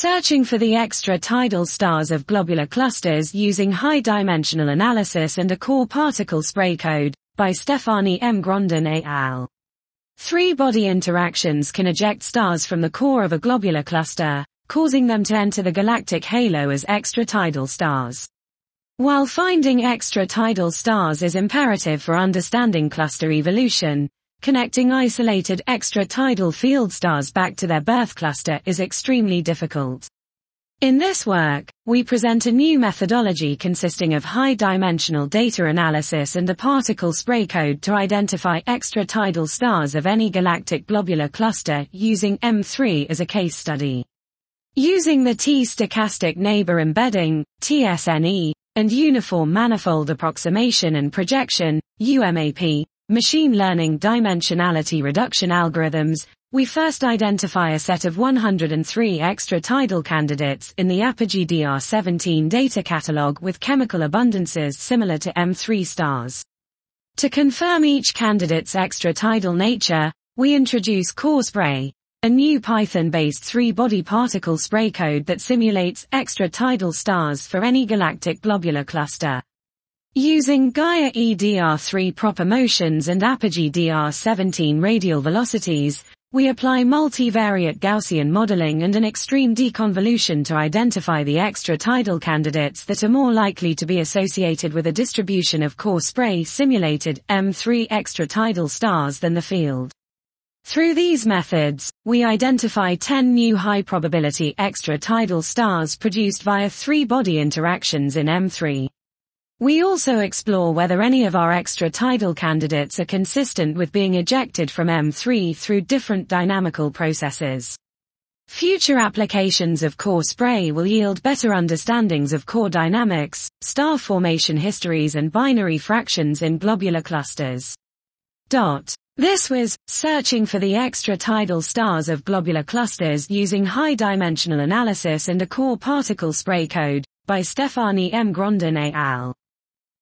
Searching for the extra-tidal stars of globular clusters using high-dimensional analysis and a core particle spray code, by Steffani M. Grondin et al. Three-body interactions can eject stars from the core of a globular cluster, causing them to enter the galactic halo as extra-tidal stars. While finding extra-tidal stars is imperative for understanding cluster evolution, connecting isolated extra-tidal field stars back to their birth cluster is extremely difficult. In this work, we present a new methodology consisting of high-dimensional data analysis and a particle spray code to identify extra-tidal stars of any galactic globular cluster using M3 as a case study. Using the T-stochastic neighbor embedding, TSNE, and uniform manifold approximation and projection, UMAP, machine learning dimensionality reduction algorithms, we first identify a set of 103 extra-tidal candidates in the Apogee DR17 data catalog with chemical abundances similar to M3 stars. To confirm each candidate's extra-tidal nature, we introduce corespray, a new Python-based three-body particle spray code that simulates extra-tidal stars for any galactic globular cluster. Using Gaia EDR3 proper motions and Apogee DR17 radial velocities, we apply multivariate Gaussian modeling and an extreme deconvolution to identify the extra-tidal candidates that are more likely to be associated with a distribution of corespray simulated M3 extra-tidal stars than the field. Through these methods, we identify 10 new high-probability extra-tidal stars produced via three-body interactions in M3. We also explore whether any of our extra-tidal candidates are consistent with being ejected from M3 through different dynamical processes. Future applications of corespray will yield better understandings of core dynamics, star formation histories and binary fractions in globular clusters. Dot. This was searching for the extra-tidal stars of globular clusters using high-dimensional analysis and a core particle spray code by Steffani M. Grondin et al.